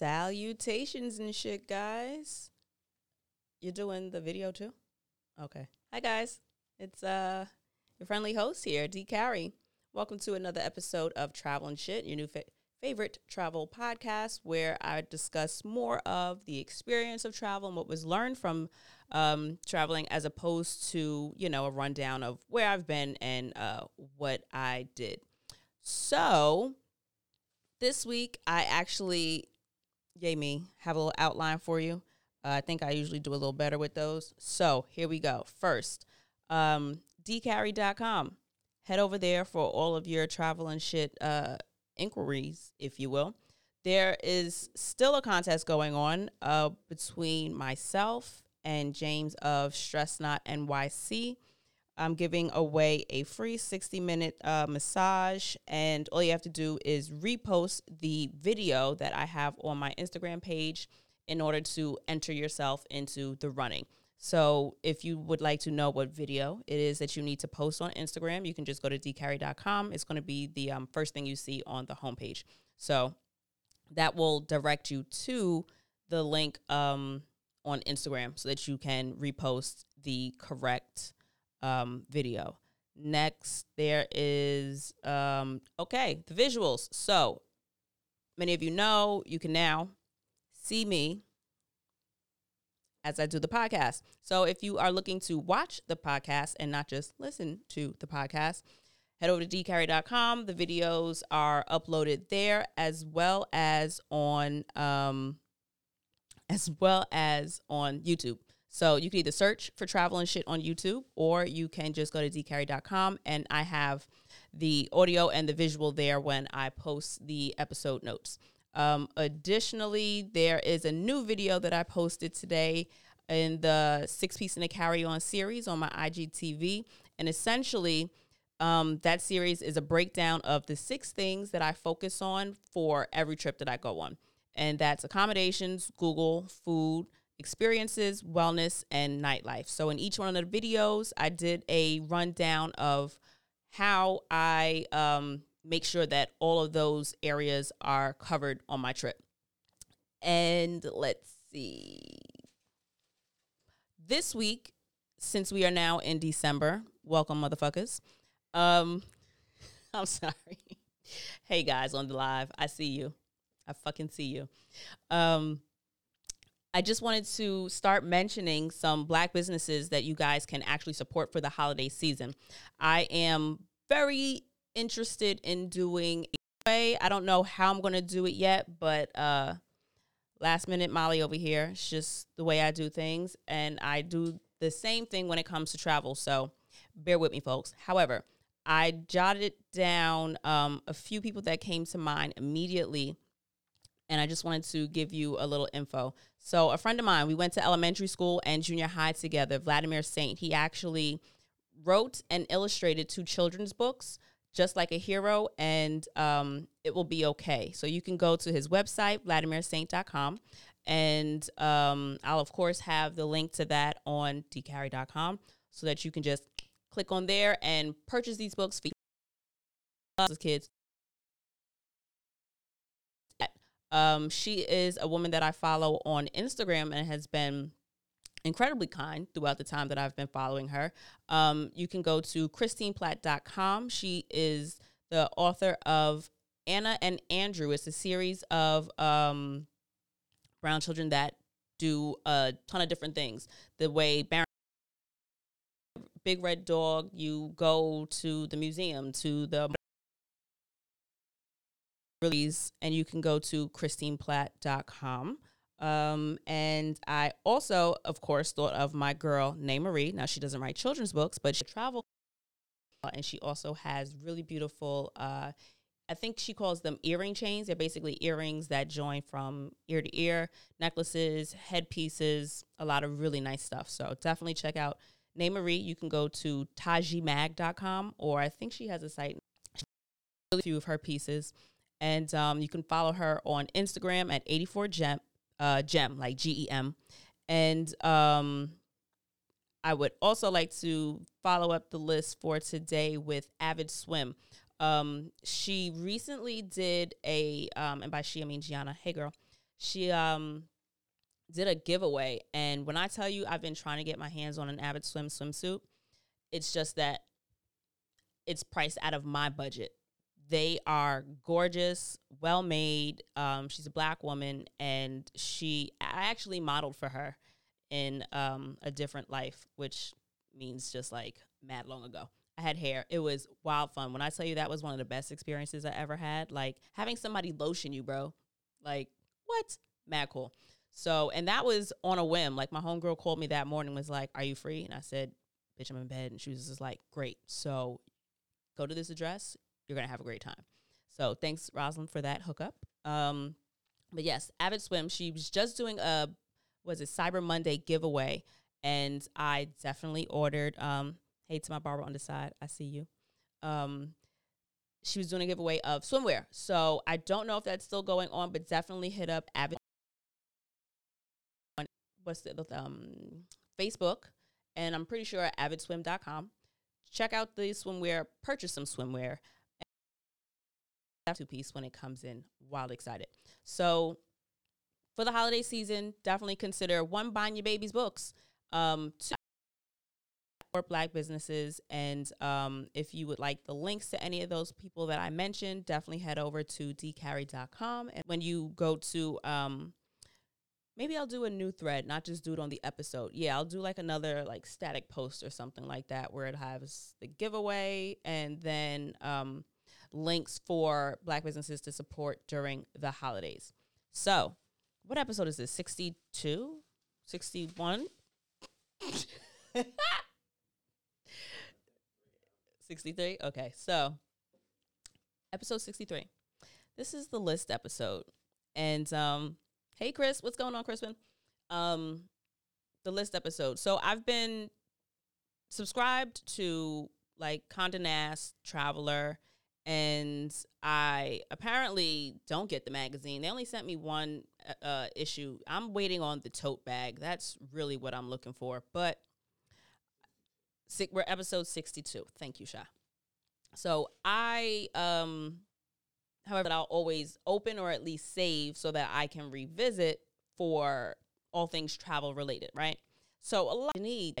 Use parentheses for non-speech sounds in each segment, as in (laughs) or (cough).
Salutations and shit, guys. You're doing the video too? Okay. Hi guys. It's uh your friendly host here, D Carrie. Welcome to another episode of Travel and Shit, your new fa- favorite travel podcast where I discuss more of the experience of travel and what was learned from um, traveling as opposed to, you know, a rundown of where I've been and uh, what I did. So, this week I actually yay me have a little outline for you. Uh, i think i usually do a little better with those. So here we go. First um, dcarrie.com head over there for all of your travel and shit uh, inquiries if you will. There is still a contest going on uh, between myself and james of stress not nyc I'm giving away a free 60 minute uh, massage, and all you have to do is repost the video that I have on my Instagram page in order to enter yourself into the running. So, if you would like to know what video it is that you need to post on Instagram, you can just go to dcarrie.com. It's going to be the um, first thing you see on the homepage. So, that will direct you to the link um, on Instagram so that you can repost the correct um, video. Next, there is, um, okay, the visuals. So many of you know you can now see me as I do the podcast. So if you are looking to watch the podcast and not just listen to the podcast, head over to dcarrie.com. The videos are uploaded there as well as on um, as well as on YouTube. So you can either search for travel and shit on YouTube or you can just go to dcarrie.com and I have the audio and the visual there when I post the episode notes. Um, additionally, there is a new video that I posted today in the six piece in a carry on series on my IGTV. And essentially, um, that series is a breakdown of the six things that I focus on for every trip that I go on. And that's accommodations, Google, food, experiences, wellness, and nightlife. So in each one of the videos, I did a rundown of how I um, make sure that all of those areas are covered on my trip. And let's see. This week, since we are now in December, welcome, motherfuckers. Um, (laughs) I'm sorry. (laughs) hey guys on the live, I see you. I fucking see you. Um, I just wanted to start mentioning some black businesses that you guys can actually support for the holiday season. I am very interested in doing a I don't know how I'm going to do it yet, but uh last minute Molly over here. It's just the way I do things and I do the same thing when it comes to travel. So bear with me folks. However, I jotted down um, a few people that came to mind immediately and I just wanted to give you a little info. So, a friend of mine, we went to elementary school and junior high together, Vladimir Saint. He actually wrote and illustrated two children's books, Just Like a Hero and um, It Will Be Okay. So, you can go to his website, vladimirsaint.com, and um, I'll, of course, have the link to that on dcarrie.com so that you can just click on there and purchase these books for kids Um, she is a woman that I follow on Instagram and has been incredibly kind throughout the time that I've been following her. Um, you can go to christineplatt.com. She is the author of Ana and Andrew. It's a series of um, brown children that do a ton of different things. The way Baron Big Red Dog, you go to the museum, to the release, and you can go to christineplatt.com. Um, and I also, of course, thought of my girl, Nay Marie. Now, she doesn't write children's books, but she travels. And she also has really beautiful, uh, I think she calls them earring chains. They're basically earrings that join from ear to ear, necklaces, headpieces, a lot of really nice stuff. So definitely check out Nay Marie. You can go to tajimag.com, or I think she has a site, a few of her pieces. And um, you can follow her on Instagram at 84gem, uh, gem, like G E M. And um, I would also like to follow up the list for today with Avid Swim. Um, she recently did a, um, and by she I mean Gianna. Hey girl, she um did a giveaway, and when I tell you I've been trying to get my hands on an Avid Swim swimsuit, it's just that it's priced out of my budget. They are gorgeous, well made. Um, she's a black woman, and she I actually modeled for her in um, a different life, which means just like mad long ago. I had hair. It was wild fun. When I tell you that was one of the best experiences I ever had, like having somebody lotion you, bro. Like, what? Mad cool. So, and that was on a whim. Like, my homegirl called me that morning, was like, Are you free? And I said, Bitch, I'm in bed. And she was just like, Great. So, go to this address. You're going to have a great time. So, thanks, Rosalind, for that hookup. Um, but yes, Avid Swim, she was just doing a, was it Cyber Monday giveaway. And I definitely ordered, um, hey, to my barber on the side, I see you. Um, she was doing a giveaway of swimwear. So I don't know if that's still going on, but definitely hit up Avid what's the um Facebook, and I'm pretty sure avidswim.com. Check out the swimwear, purchase some swimwear. Two piece when it comes in. Wild excited. So for the holiday season, definitely consider one buying your baby's books. Um, two support black businesses and um, if you would like the links to any of those people that i mentioned definitely head over to dcarrie.com and when you go to um, maybe i'll do a new thread not just do it on the episode yeah i'll do like another like static post or something like that where it has the giveaway and then um, links for black businesses to support during the holidays so what episode is this 62 61 (laughs) 63? Okay, so episode 63. This is the list episode. And um, hey Chris, what's going on, Crispin? Um, the list episode. So I've been subscribed to like Condé Nast Traveler, and I apparently don't get the magazine. They only sent me one uh, uh issue. I'm waiting on the tote bag. That's really what I'm looking for. But we're episode 62. Thank you, Sha. So I, um, however, I'll always open or at least save so that I can revisit for all things travel related, right? So a lot you need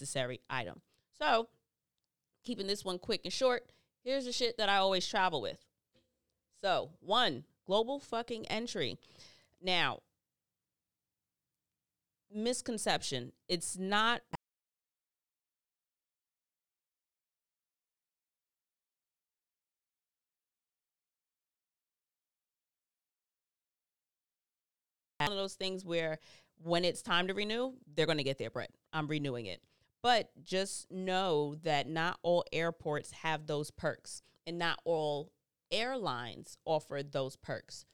necessary item. So keeping this one quick and short, here's the shit that I always travel with. So one, global fucking entry. Now, misconception. It's not one of those things where when it's time to renew, they're going to get their bread. I'm renewing it. But just know that not all airports have those perks and not all airlines offer those perks.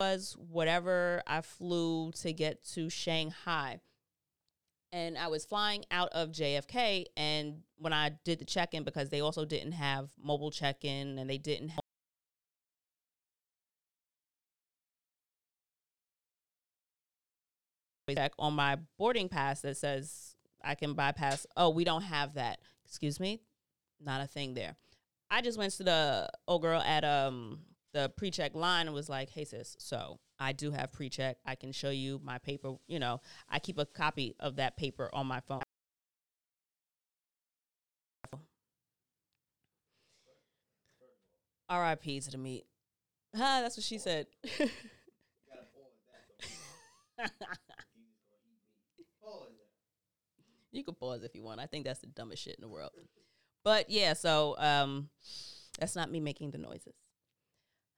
was whatever I flew to get to Shanghai. And I was flying out of JFK. And when I did the check in, because they also didn't have mobile check in and they didn't have check on my boarding pass that says I can bypass. Oh, we don't have that. Excuse me, not a thing there. I just went to the old girl at um the pre-check line and was like, "Hey sis, so I do have pre-check. I can show you my paper. You know, I keep a copy of that paper on my phone." R.I.P. to the meat. Huh, that's what she said. (laughs) you can pause if you want. I think that's the dumbest shit in the world. But yeah, so um, that's not me making the noises.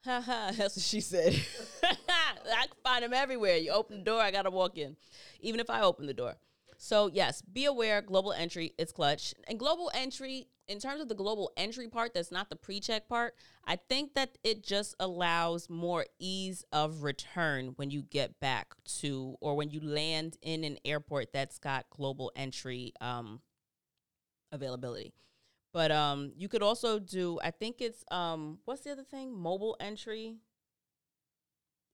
Ha ha, (laughs) That's what she said. (laughs) I can find them everywhere. You open the door, I gotta walk in, even if I open the door. So yes, be aware. Global entry is clutch, and global entry in terms of the global entry part, that's not the pre-check part. I think that it just allows more ease of return when you get back to or when you land in an airport that's got global entry um, availability. But um, you could also do. I think it's um, what's the other thing? Mobile entry.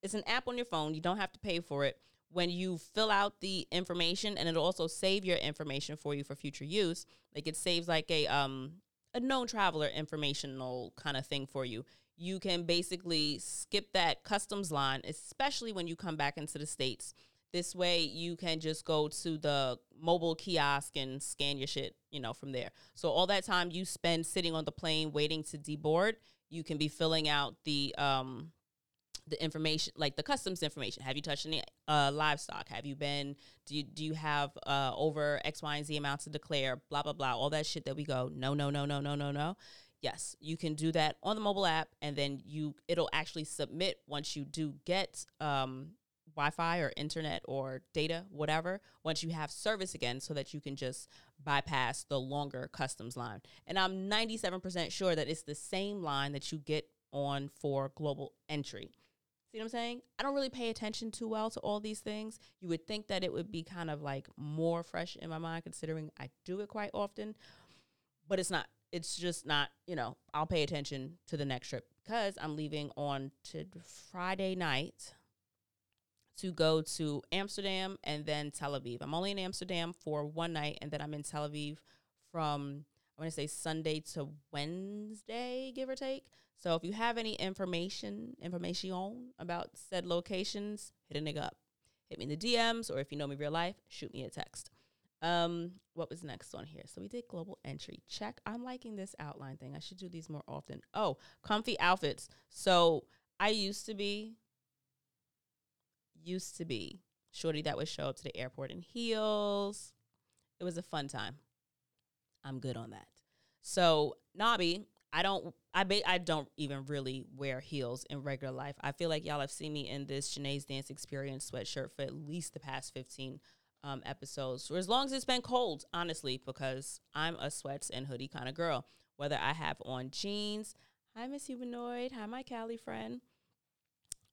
It's an app on your phone. You don't have to pay for it. When you fill out the information, and it'll also save your information for you for future use. Like it saves like a um a known traveler informational kind of thing for you. You can basically skip that customs line, especially when you come back into the states. This way, you can just go to the mobile kiosk and scan your shit, you know, from there. So all that time you spend sitting on the plane waiting to deboard, you can be filling out the um the information like the customs information. Have you touched any uh, livestock? Have you been do you do you have uh, over x y and z amounts to declare blah blah blah all that shit that we go no no no no no no no? Yes you can do that on the mobile app and then you it'll actually submit once you do get um, wi-fi or internet or data whatever once you have service again so that you can just bypass the longer customs line. And i'm 97% sure that it's the same line that you get on for global entry See what I'm saying? I don't really pay attention too well to all these things. You would think that it would be kind of like more fresh in my mind considering I do it quite often, but it's not. It's just not, you know, I'll pay attention to the next trip because I'm leaving on to Friday night to go to Amsterdam and then Tel Aviv. I'm only in Amsterdam for one night and then I'm in Tel Aviv from I want to say Sunday to Wednesday, give or take. So if you have any information, information on about said locations, hit a nigga up. Hit me in the DMs, or if you know me real life, shoot me a text. Um, what was next on here? So we did global entry. Check. I'm liking this outline thing. I should do these more often. Oh, comfy outfits. So I used to be, used to be shorty that would show up to the airport in heels. It was a fun time. I'm good on that. So Nobby, I don't I ba- I don't even really wear heels in regular life. I feel like y'all have seen me in this Janae's Dance Experience sweatshirt for at least the past 15 um, episodes, for as long as it's been cold, honestly, because I'm a sweats and hoodie kind of girl. Whether I have on jeans, hi Miss Humanoid, hi my Cali friend.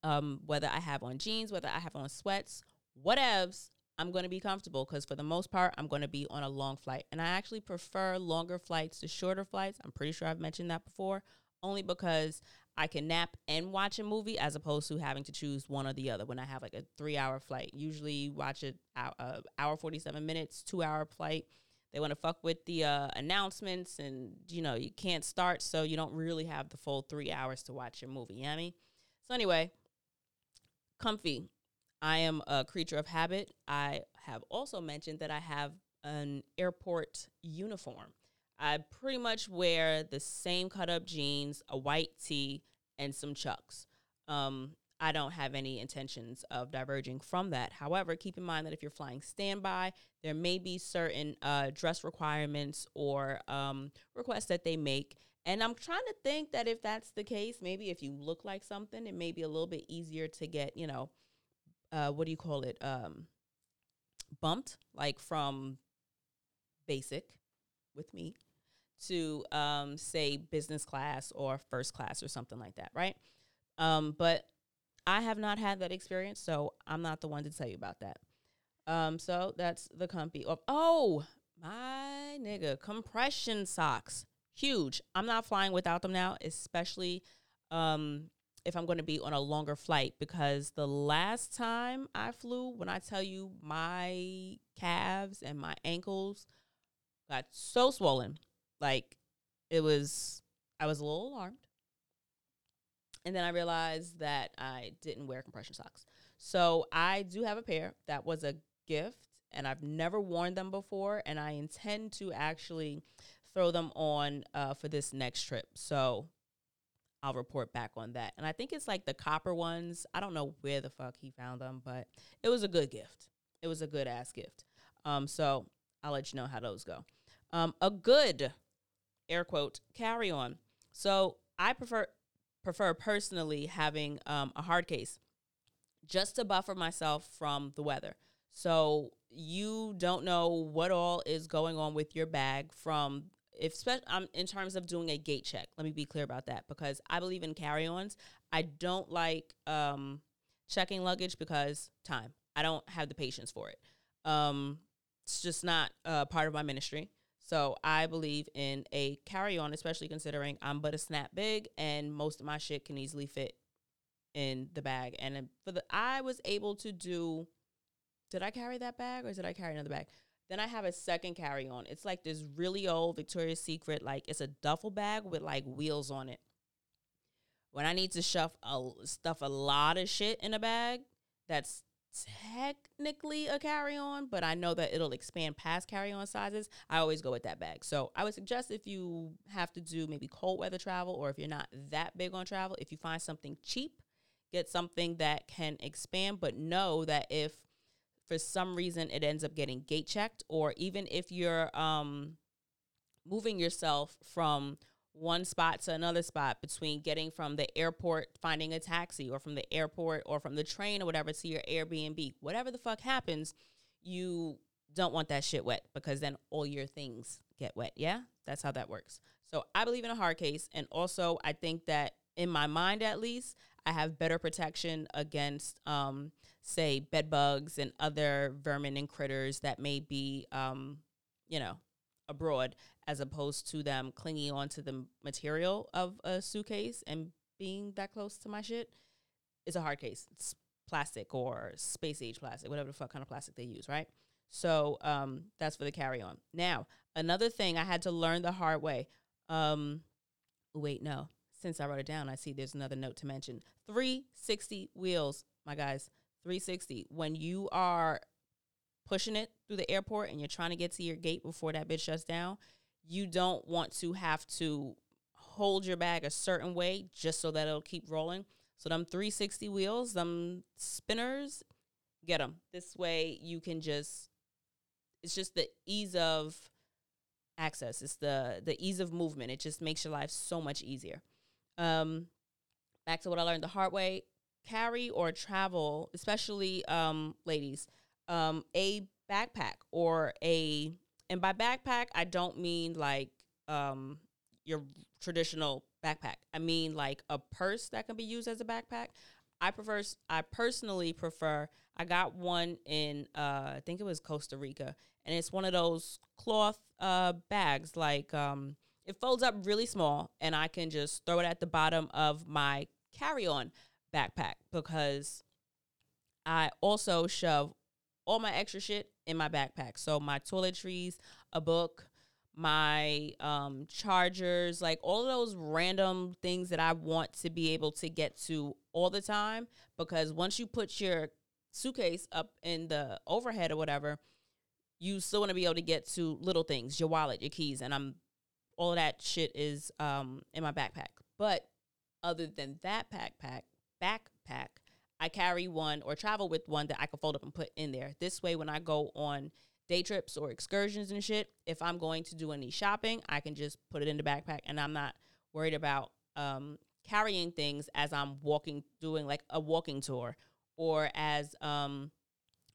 Um, whether I have on jeans, whether I have on sweats, whatevs, I'm going to be comfortable because for the most part, I'm going to be on a long flight. And I actually prefer longer flights to shorter flights. I'm pretty sure I've mentioned that before, only because I can nap and watch a movie as opposed to having to choose one or the other when I have like a three hour flight. Usually, watch it uh, hour 47 minutes, two hour flight. They want to fuck with the uh, announcements, and you know, you can't start, so you don't really have the full three hours to watch your movie. You know I mean? So, anyway, comfy I am a creature of habit. I have also mentioned that I have an airport uniform. I pretty much wear the same cut up jeans, a white tee, and some chucks. Um, I don't have any intentions of diverging from that. However, keep in mind that if you're flying standby, there may be certain uh, dress requirements or um, requests that they make. And I'm trying to think that if that's the case, maybe if you look like something, it may be a little bit easier to get, you know, uh, what do you call it? Um, bumped, like from basic with me to um, say business class or first class or something like that, right? Um, but I have not had that experience, so I'm not the one to tell you about that. Um, so that's the comfy. Of, oh, my nigga, compression socks, huge. I'm not flying without them now, especially um, if I'm going to be on a longer flight because the last time I flew, when I tell you my calves and my ankles got so swollen, like it was, I was a little alarmed. And then I realized that I didn't wear compression socks. So I do have a pair that was a gift and I've never worn them before. And I intend to actually throw them on uh, for this next trip. So I'll report back on that. And I think it's like the copper ones. I don't know where the fuck he found them, but it was a good gift. It was a good ass gift. Um, so I'll let you know how those go. Um, a good air quote carry on. So I prefer prefer personally having um, a hard case just to buffer myself from the weather. So you don't know what all is going on with your bag from if spe- I'm in terms of doing a gate check, let me be clear about that because I believe in carry-ons. I don't like um, checking luggage because time. I don't have the patience for it. Um, it's just not uh, part of my ministry. So I believe in a carry-on, especially considering I'm but a snap big and most of my shit can easily fit in the bag. And for the I was able to do did I carry that bag or did I carry another bag? Then I have a second carry on. It's like this really old Victoria's Secret, like it's a duffel bag with like wheels on it. When I need to stuff a, stuff a lot of shit in a bag, that's technically a carry on, but I know that it'll expand past carry on sizes. I always go with that bag. So I would suggest if you have to do maybe cold weather travel or if you're not that big on travel, if you find something cheap, get something that can expand, but know that if for some reason it ends up getting gate checked, or even if you're um, moving yourself from one spot to another spot between getting from the airport, finding a taxi, or from the airport or from the train or whatever to your Airbnb, whatever the fuck happens, you don't want that shit wet because then all your things get wet. Yeah, that's how that works. So I believe in a hard case. And also, I think that in my mind at least, I have better protection against um, say bed bugs and other vermin and critters that may be um, you know abroad as opposed to them clinging onto the material of a suitcase and being that close to my shit. Is a hard case. It's plastic or space age plastic whatever the fuck kind of plastic they use right? So um, that's for the carry on. Now another thing i had to learn the hard way. Um, wait no since i wrote it down i see there's another note to mention 360 wheels my guys 360. When you are pushing it through the airport and you're trying to get to your gate before that bitch shuts down, you don't want to have to hold your bag a certain way just so that it'll keep rolling. So them 360 wheels, them spinners, get them. This way you can just it's just the ease of access. It's the the ease of movement. It just makes your life so much easier. Um back to what I learned the hard way carry or travel, especially um, ladies, um, a backpack or a, and by backpack, I don't mean like um, your traditional backpack. I mean like a purse that can be used as a backpack. I prefer, I personally prefer, I got one in, uh, I think it was Costa Rica, and it's one of those cloth uh, bags, like, um, it folds up really small, and I can just throw it at the bottom of my carry on backpack because I also shove all my extra shit in my backpack. So my toiletries, a book, my um, chargers, like all those random things that I want to be able to get to all the time. Because once you put your suitcase up in the overhead or whatever, you still want to be able to get to little things, your wallet, your keys, and I'm all that shit is um, in my backpack. But other than that backpack, backpack, I carry one or travel with one that I can fold up and put in there. This way, when I go on day trips or excursions and shit, if I'm going to do any shopping, I can just put it in the backpack and I'm not worried about um, carrying things as I'm walking, doing like a walking tour or as um,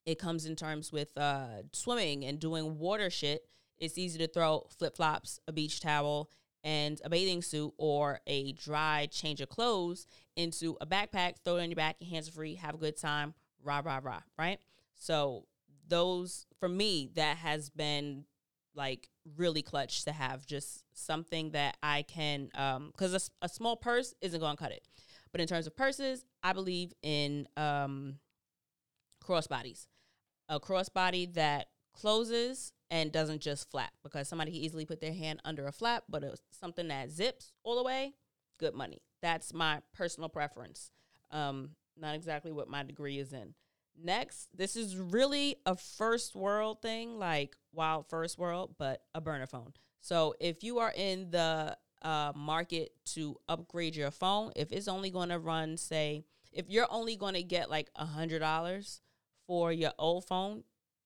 it comes in terms with uh, swimming and doing water shit. It's easy to throw flip flops, a beach towel, and a bathing suit or a dry change of clothes into a backpack, throw it on your back, hands free, have a good time, rah, rah, rah, right? So, those, for me, that has been like really clutch to have just something that I can, because um, a, a, small purse isn't going to cut it. But in terms of purses, I believe in um, crossbodies. A crossbody that closes and doesn't just flap because somebody can easily put their hand under a flap, but it's something that zips all the way, good money. That's my personal preference. Um, not exactly what my degree is in. Next, this is really a first world thing, like wild first world, but a burner phone. So if you are in the uh, market to upgrade your phone, if it's only going to run, say, if you're only going to get like a hundred dollars for your old phone,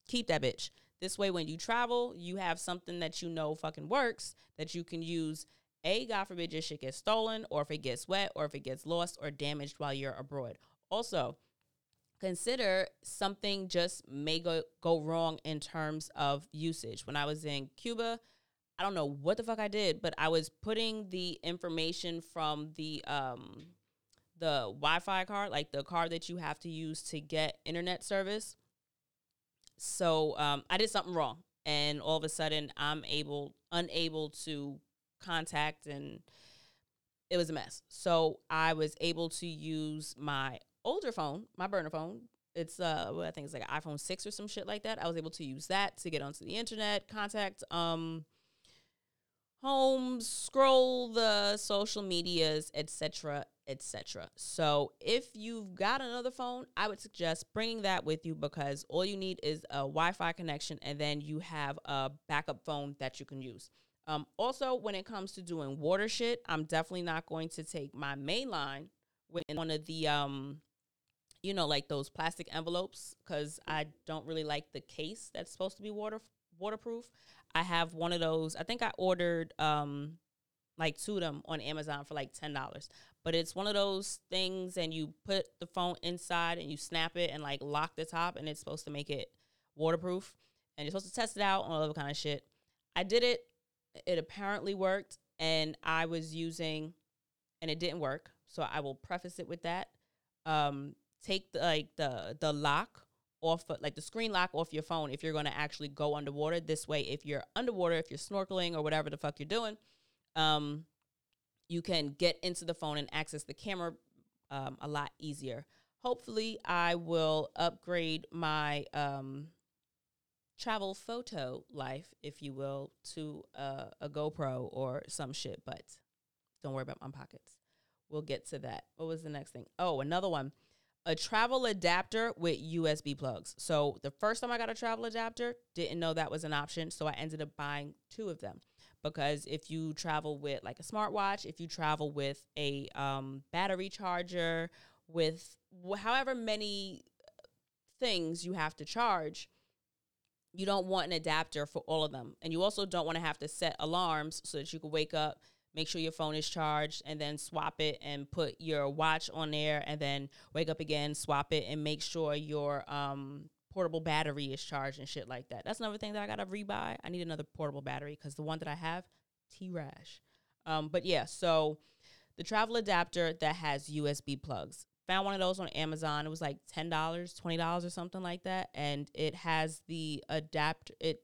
keep that bitch. This way, when you travel, you have something that you know fucking works that you can use. A, God forbid your shit gets stolen, or if it gets wet, or if it gets lost or damaged while you're abroad. Also, consider something just may go, go wrong in terms of usage. When I was in Cuba, I don't know what the fuck I did, but I was putting the information from the um the Wi-Fi card, like the card that you have to use to get internet service so um, I did something wrong, and all of a sudden I'm able unable to contact and it was a mess. So I was able to use my older phone, my burner phone. It's uh, I think it's like an iPhone six or some shit like that. I was able to use that to get onto the internet, contact um, home, scroll the social medias, etc., etc. So if you've got another phone, I would suggest bringing that with you because all you need is a Wi-Fi connection, and then you have a backup phone that you can use. Um, also, when it comes to doing water shit, I'm definitely not going to take my main line with one of the um, you know, like those plastic envelopes because I don't really like the case that's supposed to be water waterproof. I have one of those. I think I ordered um like two of them on Amazon for like ten dollars. But it's one of those things, and you put the phone inside and you snap it and like lock the top, and it's supposed to make it waterproof. And you're supposed to test it out on all other kind of shit. I did it it apparently worked and I was using and it didn't work. So I will preface it with that. Um, take the, like the the lock off like the screen lock off your phone if you're going to actually go underwater this way if you're underwater if you're snorkeling or whatever the fuck you're doing um you can get into the phone and access the camera um, a lot easier hopefully i will upgrade my um travel photo life, if you will, to a GoPro or some shit. But don't worry about my pockets. We'll get to that. What was the next thing? Oh, another one. A travel adapter with USB plugs. So the first time I got a travel adapter, didn't know that was an option. So I ended up buying two of them because if you travel with like a smartwatch, if you travel with a um, battery charger, with however many things you have to charge, you don't want an adapter for all of them. And you also don't want to have to set alarms so that you can wake up, make sure your phone is charged, and then swap it and put your watch on there, and then wake up again, swap it, and make sure your um, portable battery is charged and shit like that. That's another thing that I gotta rebuy. I need another portable battery because the one that I have, T rash. Um, but yeah, so the travel adapter that has USB plugs. Found one of those on Amazon. It was like ten dollars, twenty dollars, or something like that, and it has the adapt. It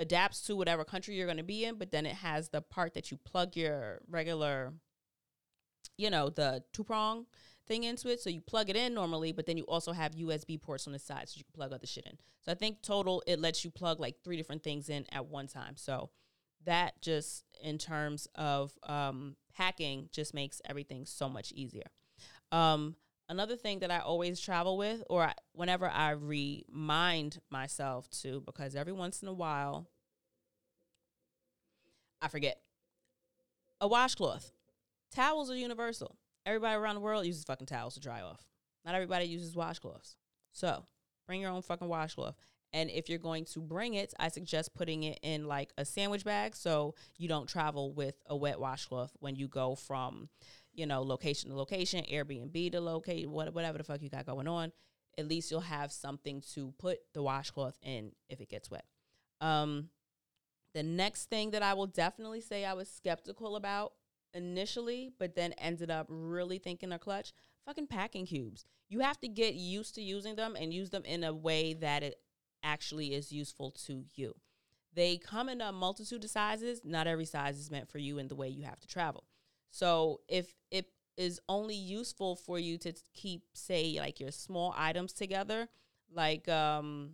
adapts to whatever country you're going to be in, but then it has the part that you plug your regular, you know, the two prong thing into it. So you plug it in normally, but then you also have USB ports on the side so you can plug other shit in. So I think total it lets you plug like three different things in at one time. So that just in terms of um, packing just makes everything so much easier. Um, another thing that I always travel with, or I, whenever I remind myself to, because every once in a while I forget, a washcloth. Towels are universal. Everybody around the world uses fucking towels to dry off. Not everybody uses washcloths. So bring your own fucking washcloth. And if you're going to bring it, I suggest putting it in like a sandwich bag so you don't travel with a wet washcloth when you go from you know, location to location, Airbnb to locate, whatever the fuck you got going on, at least you'll have something to put the washcloth in if it gets wet. Um, the next thing that I will definitely say I was skeptical about initially, but then ended up really thinking a clutch fucking packing cubes. You have to get used to using them and use them in a way that it actually is useful to you. They come in a multitude of sizes. Not every size is meant for you in the way you have to travel. So if it is only useful for you to keep, say, like your small items together, like um,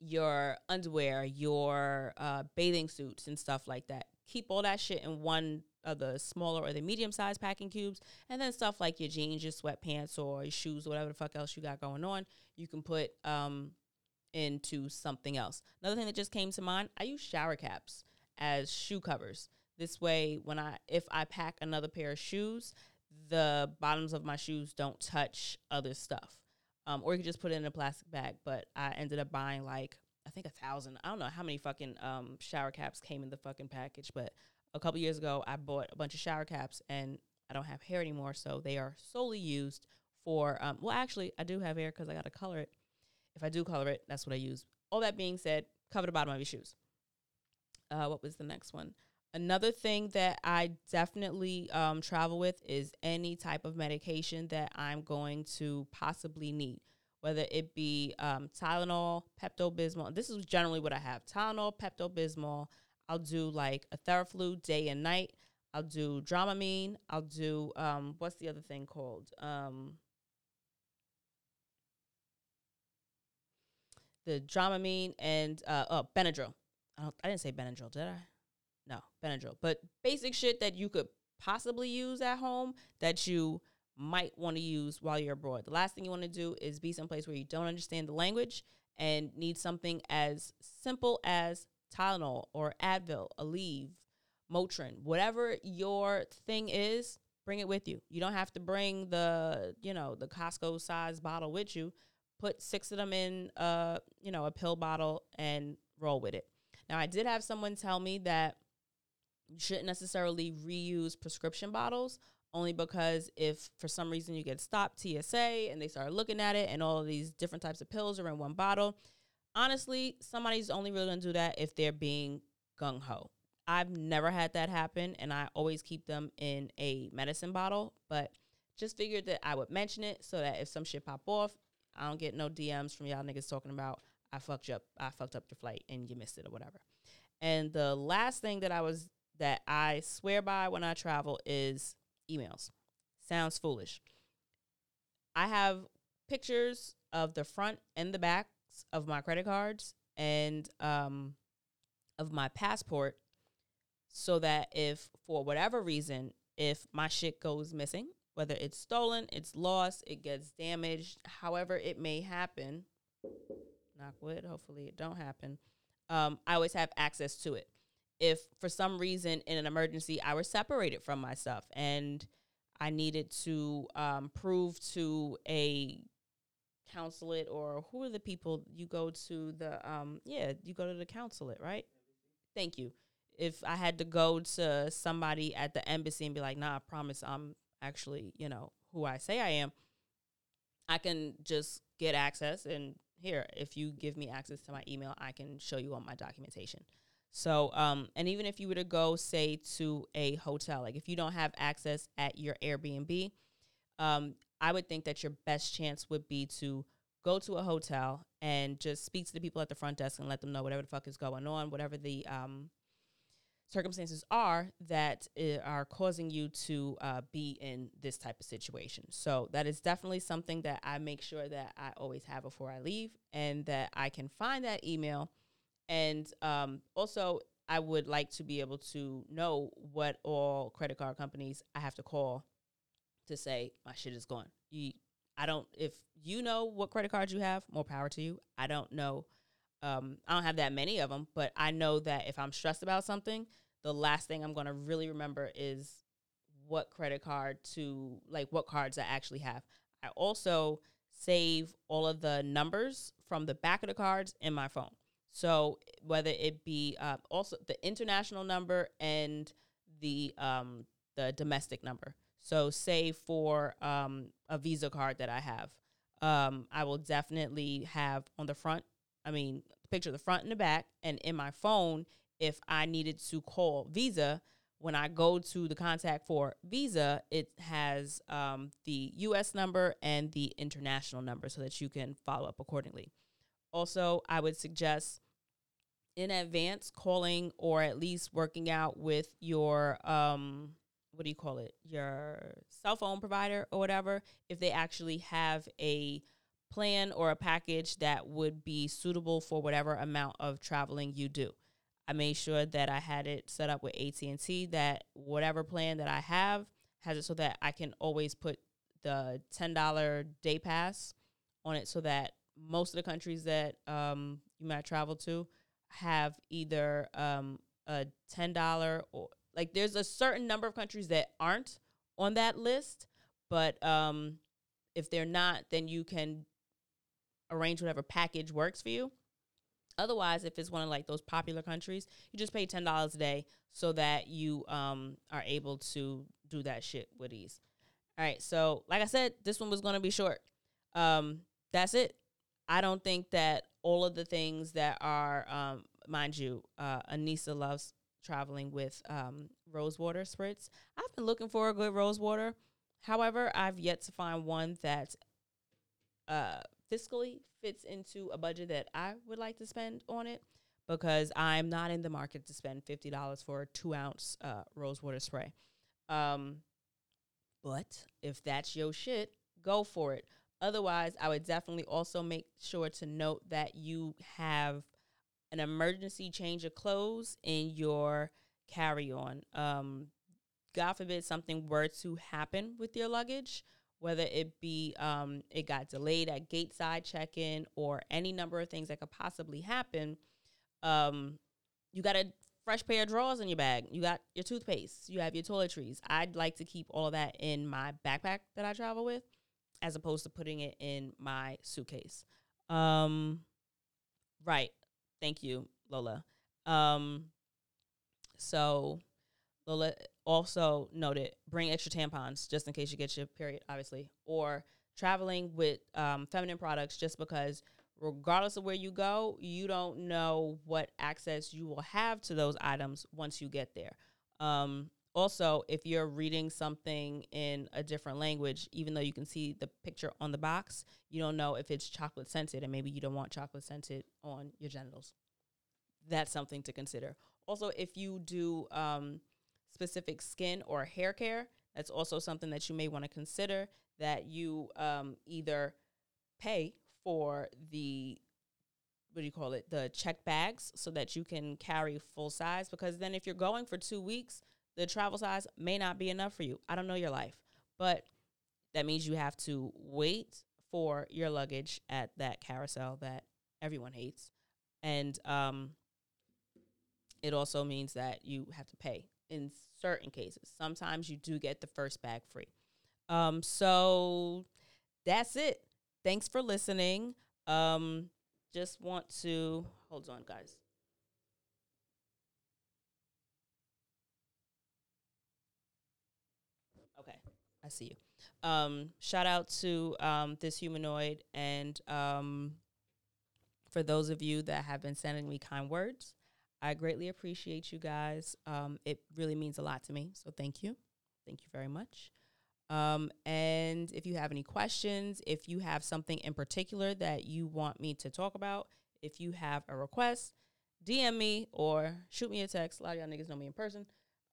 your underwear, your uh, bathing suits, and stuff like that. Keep all that shit in one of the smaller or the medium sized packing cubes, and then stuff like your jeans, your sweatpants, or your shoes, whatever the fuck else you got going on, you can put um, into something else. Another thing that just came to mind: I use shower caps as shoe covers. This way, when I if I pack another pair of shoes, the bottoms of my shoes don't touch other stuff. Um, or you can just put it in a plastic bag. But I ended up buying like I think a thousand. I don't know how many fucking um, shower caps came in the fucking package, but a couple years ago I bought a bunch of shower caps and I don't have hair anymore, so they are solely used for. Um, well, actually, I do have hair because I got to color it. If I do color it, that's what I use. All that being said, cover the bottom of your shoes. Uh, what was the next one? Another thing that I definitely um, travel with is any type of medication that I'm going to possibly need, whether it be um, Tylenol, Pepto Bismol. This is generally what I have Tylenol, Pepto Bismol. I'll do like a Theraflu day and night. I'll do Dramamine. I'll do um, what's the other thing called? Um, the Dramamine and uh, oh, Benadryl. I, don't, I didn't say Benadryl, did I? No, Benadryl. But basic shit that you could possibly use at home that you might want to use while you're abroad. The last thing you want to do is be someplace where you don't understand the language and need something as simple as Tylenol or Advil, Aleve, Motrin, whatever your thing is, bring it with you. You don't have to bring the, you know, the Costco size bottle with you. Put six of them in uh, you know, a pill bottle and roll with it. Now, I did have someone tell me that you shouldn't necessarily reuse prescription bottles only because if for some reason you get stopped TSA and they start looking at it and all these different types of pills are in one bottle, honestly, somebody's only really to do that if they're being gung ho. I've never had that happen and I always keep them in a medicine bottle, but just figured that I would mention it so that if some shit pop off, I don't get no DMs from y'all niggas talking about I fucked you up, I fucked up your flight and you missed it or whatever. And the last thing that I was that I swear by when I travel is emails. Sounds foolish. I have pictures of the front and the backs of my credit cards and um, of my passport so that if for whatever reason if my shit goes missing whether it's stolen it's lost it gets damaged however it may happen knock wood hopefully it don't happen um, i always have access to it. If for some reason in an emergency i was separated from my stuff and i needed to um, prove to a consulate or who are the people you go to the um yeah you go to the consulate right? Thank you. If i had to go to somebody at the embassy and be like nah i promise i'm actually you know who i say i am i can just get access and here if you give me access to my email i can show you all my documentation. So um and even if you were to go say to a hotel like if you don't have access at your airbnb um I would think that your best chance would be to go to a hotel and just speak to the people at the front desk and let them know whatever the fuck is going on, whatever the um, circumstances are that uh, are causing you to uh, be in this type of situation. So that is definitely something that I make sure that I always have before I leave and that I can find that email. And um, also, I would like to be able to know what all credit card companies I have to call to say my shit is gone. You, I don't. If you know what credit cards you have, more power to you. I don't know. Um, I don't have that many of them, but I know that if I'm stressed about something, the last thing I'm going to really remember is what credit card to like what cards I actually have. I also save all of the numbers from the back of the cards in my phone. So whether it be uh, also the international number and the um, the domestic number. So, say for um, a Visa card that I have, um, I will definitely have on the front, I mean, picture the front and the back, and in my phone, if I needed to call Visa, when I go to the contact for Visa, it has um, the US number and the international number so that you can follow up accordingly. Also, I would suggest in advance calling or at least working out with your um, what do you call it? Your cell phone provider or whatever if they actually have a plan or a package that would be suitable for whatever amount of traveling you do. I made sure that i had it set up with at&t that whatever plan that i have has it so that i can always put the $10 day pass on it so that most of the countries that um, you might travel to have either um, a $10 or like there's a certain number of countries that aren't on that list, but um, if they're not, then you can arrange whatever package works for you. Otherwise, if it's one of like those popular countries, you just pay ten dollars a day so that you um, are able to do that shit with ease. All right, so like I said, this one was gonna be short. Um, that's it. I don't think that all of the things that are, um, mind you, uh, Anissa loves traveling with um, rosewater spritz. I've been looking for a good rosewater. However, I've yet to find one that uh, fiscally fits into a budget that I would like to spend on it. because I'm not in the market to spend fifty dollars for a two ounce uh, spray. Um, but if that's your shit, go for it. Otherwise, I would definitely also make sure to note that you have an emergency change of clothes in your carry on. Um, God forbid something were to happen with your luggage, whether it be um, it got delayed at gate side check in or any number of things that could possibly happen. Um, you got a fresh pair of drawers in your bag. You got your toothpaste. You have your toiletries. I'd like to keep all of that in my backpack that I travel with, as opposed to putting it in my suitcase. Um, right. Thank you, Lola. Um, so Lola also noted bring extra tampons just in case you get your period, obviously, or traveling with um, feminine products just because regardless of where you go, you don't know what access you will have to those items once you get there. Um, also, if you're reading something in a different language, even though you can see the picture on the box, you don't know if it's chocolate scented, and maybe you don't want chocolate scented on your genitals. That's something to consider. Also, if you do um, specific skin or hair care, that's also something that you may want to consider that you um, either pay for the what do you call it the check bags so that you can carry full size because then if you're going for two weeks the travel size may not be enough for you. I don't know your life but that means you have to wait for your luggage at that carousel that everyone hates. And um, it also means that you have to pay in certain cases. Sometimes you do get the first bag free. Um, so that's it. Thanks for listening. Um, just want to hold on, guys. Okay, I see you. Um, shout out to um, this humanoid, and um, for those of you that have been sending me kind words, I greatly appreciate you guys. Um, it really means a lot to me, so thank you. Thank you very much. Um, and if you have any questions, if you have something in particular that you want me to talk about, if you have a request, DM me or shoot me a text. A lot of y'all niggas know me in person.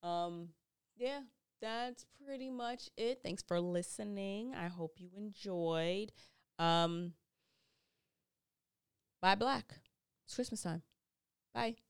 Um, yeah, that's pretty much it. Thanks for listening. I hope you enjoyed. Um, bye, black. It's Christmas time. Bye.